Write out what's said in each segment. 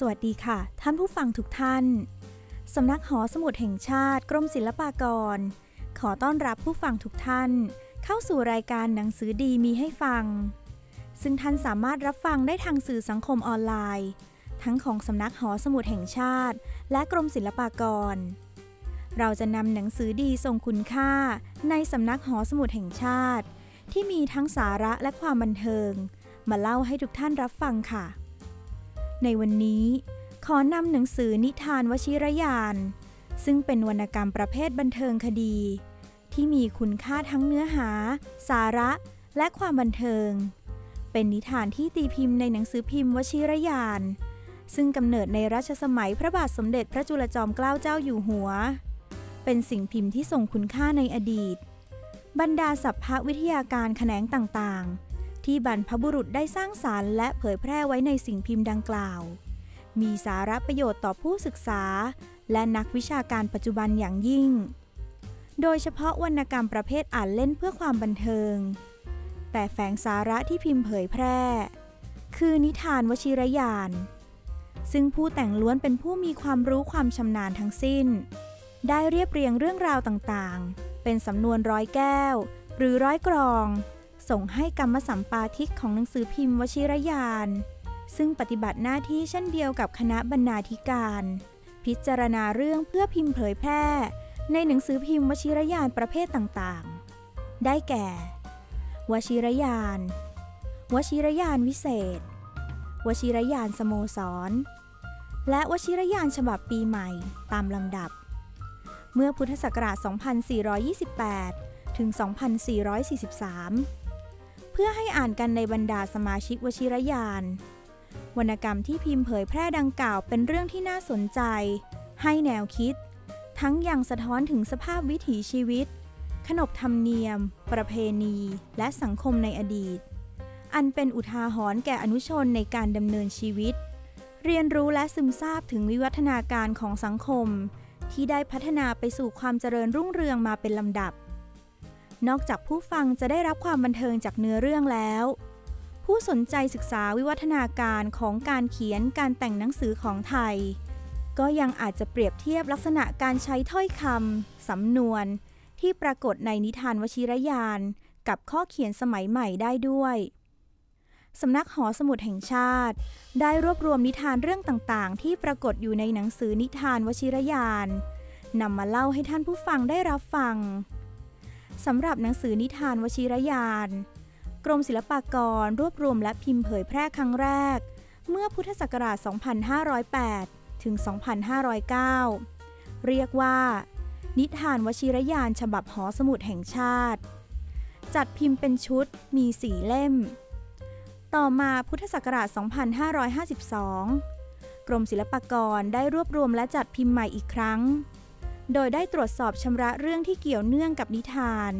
สวัสดีค่ะ ท่านผู้ฟังทุกท่าน สำนักหอสมุดแห่งชาติกรมศิลปากร ขอต้อนรับผู้ฟังทุกท่าน เข้าสู่รายการหนังสือดีมีให้ฟัง ซึ่งท่านสามารถรับฟังได้ทางสื่อสังคมออนไลน์ ทั้งของสำนักหอสมุดแห่งชาติ และกรมศิลปากร เราจะนำหนังสือดีทรงคุณค่า ในสำนักหอสมุดแห่งชาติ ที่มีทั้งสาระและความบันเทิง มาเล่าให้ทุกท่านรับฟังค่ะ ในวันนี้ขอนำหนังสือนิทานวชิรยาน ซึ่งเป็นวรรณกรรมประเภทบันเทิงคดี ที่มีคุณค่าทั้งเนื้อหา สาระ และความบันเทิง เป็นนิทานที่ตีพิมพ์ในหนังสือพิมพ์วชิรยาน ซึ่งกำเนิดในรัชสมัยพระบาทสมเด็จพระจุลจอมเกล้าเจ้าอยู่หัว เป็นสิ่งพิมพ์ที่ทรงคุณค่าในอดีต บรรดาสัพพวิทยาการแขนงต่างๆ ที่บรรพบุรุษได้สร้างสารรค์และเผยแพร่ไว้ในสิ่งพิมพ์ดังกล่าว มีสาระประโยชน์ต่อผู้ศึกษา และนักวิชาการปัจจุบันอย่างยิ่ง โดยเฉพาะวรรณกรรมประเภทอ่านเล่นเพื่อความบันเทิง แต่แฝงสาระที่พิมพ์เผยแพร่ คือนิทานวชิรยาน ซึ่งผู้แต่งล้วนเป็นผู้มีความรู้ความชำนาญทั้งสิ้น ได้เรียบเรียงเรื่องราวต่างๆ เป็นสำนวนร้อยแก้ว หรือร้อยกรอง ส่งให้กรรมสัมปาทิกของหนังสือพิมพ์วชิรยาน ซึ่งปฏิบัติหน้าที่เช่นเดียวกับคณะบรรณาธิการ พิจารณาเรื่องเพื่อพิมพ์เผยแพร่ ในหนังสือพิมพ์วชิรยานประเภทต่างๆ ได้แก่ วชิรยาน วชิรยานวิเศษ วชิรยานสโมสร และวชิรยานฉบับปีใหม่ตามลำดับ เมื่อพุทธศักราช 2428 ถึง 2443 พื่อให้อ่านกันในบรรดาสมาชิกวชิรยาน วรรณกรรมที่พิมพ์เผยแพร่ดังกล่าวเป็นเรื่องที่น่าสนใจ ให้แนวคิด ทั้งยังสะท้อนถึงสภาพวิถีชีวิต ขนบธรรมเนียม ประเพณี และสังคมในอดีต อันเป็นอุทาหรณ์แก่อนุชนในการดำเนินชีวิต เรียนรู้และซึมซาบถึงวิวัฒนาการของสังคม ที่ได้พัฒนาไปสู่ความเจริญรุ่งเรืองมาเป็นลำดับ นอกจากผู้ฟังจะได้รับความบันเทิงจากเนื้อเรื่องแล้ว ผู้สนใจศึกษาวิวัฒนาการของการเขียนการแต่งหนังสือของไทย ก็ยังอาจจะเปรียบเทียบลักษณะการใช้ถ้อยคำสำนวน ที่ปรากฏในนิทานวชิรยาน กับข้อเขียนสมัยใหม่ได้ด้วยสำนักหอสมุดแห่งชาติ ได้รวบรวมนิทานเรื่องต่างๆ ที่ปรากฏอยู่ในหนังสือนิทานวชิรยานนำมาเล่าให้ท่านผู้ฟังได้รับฟัง สำหรับหนังสือนิทานวชิรยาน กรมศิลปากรรวบรวมและพิมพ์เผยแพร่ครั้งแรก เมื่อพุทธศักราช 2508 ถึง 2509 เรียกว่า นิทานวชิรยานฉบับหอสมุดแห่งชาติ จัดพิมพ์เป็นชุดมีสีเล่ม ต่อมาพุทธศักราช 2552 กรมศิลปากรได้รวบรวมและจัดพิมพ์ใหม่อีกครั้ง โดยได้ตรวจสอบชำระเรื่องที่เกี่ยวเนื่องกับนิทาน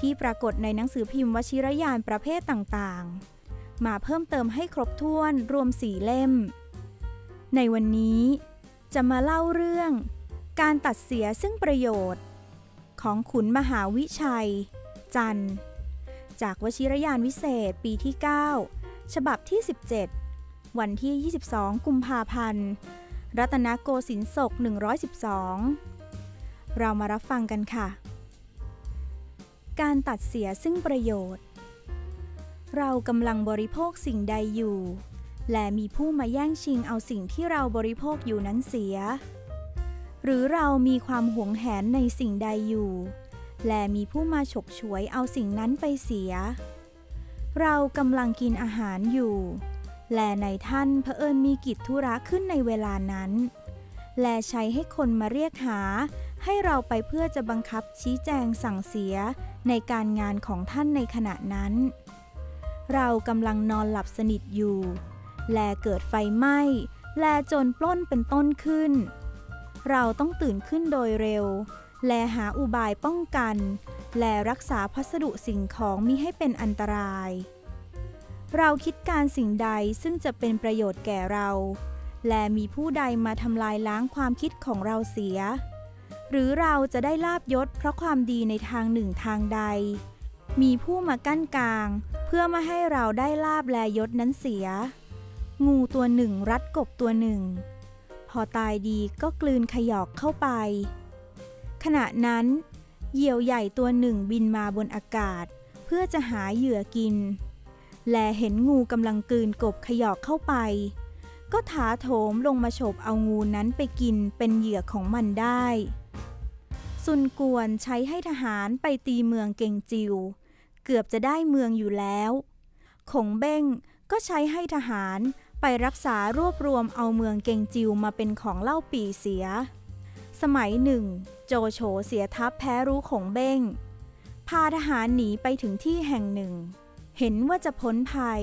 ที่ปรากฏในหนังสือพิมพ์วชิรยานประเภทต่างๆ มาเพิ่มเติมให้ครบถ้วนรวมสี่เล่ม ในวันนี้จะมาเล่าเรื่อง การตัดเสียซึ่งประโยชน์ ของขุนมหาวิชัย จันทร์จากวชิรยานวิเศษปีที่ 9 ฉบับที่ 17 วันที่ 22 กุมภาพันธ์ รัตนโกสินทร์ศก 112 เรามารับฟังกันค่ะ การตัดเสียซึ่งประโยชน์ เรากำลังบริโภคสิ่งใดอยู่ และมีผู้มาแย่งชิงเอาสิ่งที่เราบริโภคอยู่นั้นเสีย หรือเรามีความหวงแหนในสิ่งใดอยู่ และมีผู้มาฉกฉวยเอาสิ่งนั้นไปเสีย เรากำลังกินอาหารอยู่ และในท่านเผอิญมีกิจธุระขึ้นในเวลานั้น และใช้ให้คนมาเรียกหา ให้เราไปเพื่อจะบังคับชี้แจงสั่งเสียในการงานของท่านในขณะนั้น เรากำลังนอนหลับสนิทอยู่ แลเกิดไฟไหม้ แลจรปล้นเป็นต้นขึ้น เราต้องตื่นขึ้นโดยเร็ว แลหาอุบายป้องกัน และรักษาพัสดุสิ่งของมิให้เป็นอันตราย เราคิดการสิ่งใดซึ่งจะเป็นประโยชน์แก่เรา และมีผู้ใดมาทำลายล้างความคิดของเราเสีย หรือเราจะได้ลาบยศเพราะความดีในทางหนึ่งทางใด มีผู้มากั้นกลาง เพื่อมาให้เราได้ลาบแลยศนั้นเสีย งูตัวหนึ่งรัดกบตัวหนึ่ง พอตายดีก็กลืนขยอกเข้าไป ขณะนั้นเหยี่ยวใหญ่ตัวหนึ่งบินมาบนอากาศ เพื่อจะหาเหยื่อกิน และเห็นงูกำลังกลืนกบขยอกเข้าไป ก็ถาโถมลงมาฉบเอางูนั้นไปกินเป็นเหยื่อของมันได้ ซุนกวนใช้ให้ทหารไปตีเมืองเก่งจิว เกือบจะได้เมืองอยู่แล้วขงเบ้งก็ใช้ให้ทหารไปรักษารวบรวมเอาเมืองเก่งจิวมาเป็นของเล่าปีเสีย สมัยหนึ่ง โจโฉเสียทัพแพ้รู้ขงเบ้ง พาทหารหนีไปถึงที่แห่งหนึ่ง เห็นว่าจะพ้นภัย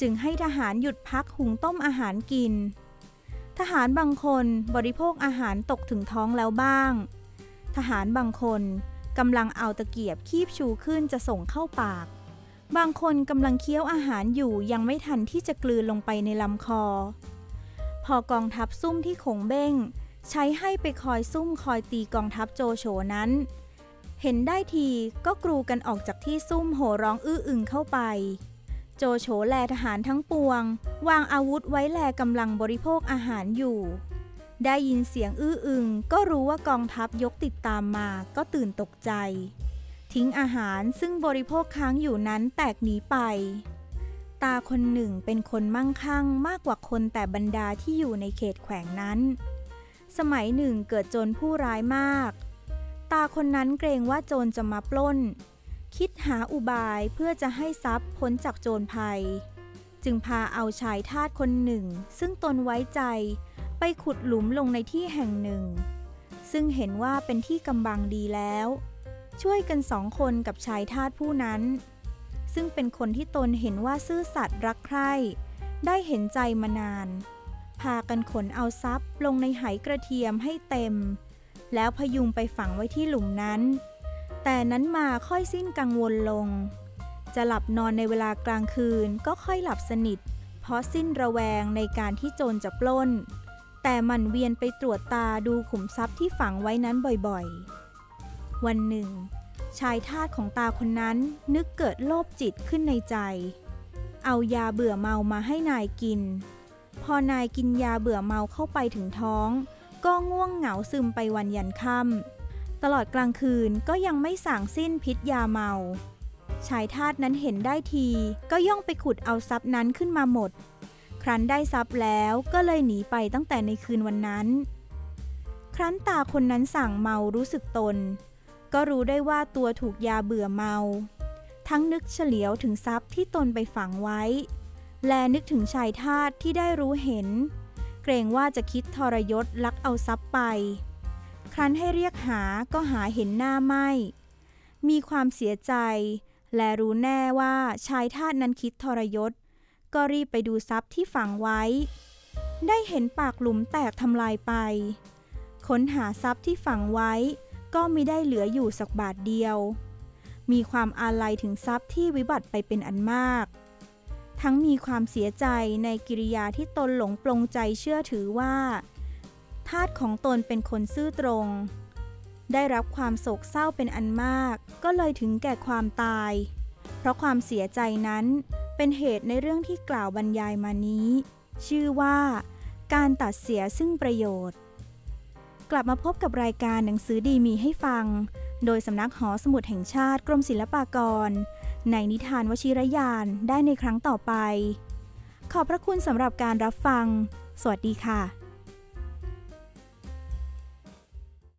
จึงให้ทหารหยุดพักหุงต้มอาหารกิน ทหารบางคนบริโภคอาหารตกถึงท้องแล้วบ้าง ทหารบางคนกำลังเอาตะเกียบคีบชูขึ้นจะส่งเข้าปาก บางคนกำลังเคี้ยวอาหารอยู่ยังไม่ทันที่จะกลืนลงไปในลำคอ พอกองทัพซุ่มที่ขงเบ้ง ใช้ให้ไปคอยซุ่มคอยตีกองทัพโจโฉนั้น เห็นได้ทีก็กรูกันออกจากที่ซุ่มโห่ร้องอื้ออึงเข้าไป โจโฉแลทหารทั้งปวง วางอาวุธไว้แลกำลังบริโภคอาหารอยู่ ได้ยินเสียงอื้ออึง ก็รู้ว่ากองทัพยกติดตามมาก็ตื่นตกใจ ทิ้งอาหารซึ่งบริโภคค้างอยู่นั้นแตกหนีไป ตาคนหนึ่งเป็นคนมั่งคั่งมากกว่าคนแต่บรรดาที่อยู่ในเขตแขวงนั้น สมัยหนึ่งเกิดโจรผู้ร้ายมาก ตาคนนั้นเกรงว่าโจรจะมาปล้น คิดหาอุบายเพื่อจะให้ทรัพย์พ้นจากโจรภัย จึงพาเอาชายทาสคนหนึ่ง ซึ่งตนไว้ใจ ไปขุดหลุมลงในที่แห่งหนึ่ง ซึ่งเห็นว่าเป็นที่กำบังดีแล้ว ช่วยกันสองคนกับชายทาสผู้นั้น ซึ่งเป็นคนที่ตนเห็นว่าซื่อสัตย์รักใคร่ได้เห็นใจมานาน พากันขนเอาทรัพย์ลงในไหกระเทียมให้เต็ม แล้วพยุงไปฝังไว้ที่หลุมนั้น แต่นั้นมาค่อยสิ้นกังวลลง จะหลับนอนในเวลากลางคืนก็ค่อยหลับสนิท เพราะสิ้นระแวงในการที่โจรจะปล้น แต่มันเวียนไปตรวจตาดูขุมทรัพย์ที่ฝังไว้นั้นบ่อยๆ วันหนึ่ง ชายทาสของตาคนนั้นนึกเกิดโลภจิตขึ้นในใจ เอายาเบื่อเมามาให้นายกิน พอนายกินยาเบื่อเมาเข้าไปถึงท้อง ก็ง่วงเหงาซึมไปวันยันค่ำ ตลอดกลางคืนก็ยังไม่สั่งสิ้นพิษยาเมา ชายทาสนั้นเห็นได้ทีก็ย่องไปขุดเอาทรัพย์นั้นขึ้นมาหมด ครั้นได้ทรัพย์แล้วก็เลยหนีไปตั้งแต่ในคืนวันนั้น ครั้นตาคนนั้นสั่งเมารู้สึกตน ก็รู้ได้ว่าตัวถูกยาเบื่อเมา ทั้งนึกเฉลียวถึงทรัพย์ที่ตนไปฝังไว้ และนึกถึงชายทาสที่ได้รู้เห็น เกรงว่าจะคิดทรยศลักเอาทรัพย์ไป ครั้นให้เรียกหาก็หาเห็นหน้าไม่ มีความเสียใจ และรู้แน่ว่าชายทาสนั้นคิดทรยศ ก็รีบไปดูทรัพย์ที่ฝังไว้ ได้เห็นปากหลุมแตกทำลายไป ค้นหาทรัพย์ที่ฝังไว้ ก็ไมิได้เหลืออยู่สักบาทเดียว มีความอาลัยถึงทรัพย์ที่วิบัติไปเป็นอันมาก ทั้งมีความเสียใจในกิริยาที่ตนหลงปลงใจเชื่อถือว่า ทาสของตนเป็นคนซื่อตรง ได้รับความโศกเศร้าเป็นอันมาก ก็เลยถึงแก่ความตาย เพราะความเสียใจนั้นเป็นเหตุในเรื่องที่กล่าวบรรยายมานี้ ชื่อว่า การตัดเสียซึ่งประโยชน์ กลับมาพบกับรายการหนังสือดีมีให้ฟัง โดยสำนักหอสมุดแห่งชาติกรมศิลปากร ในนิทานวชิรยานได้ในครั้งต่อไป ขอบพระคุณสำหรับการรับฟัง สวัสดีค่ะ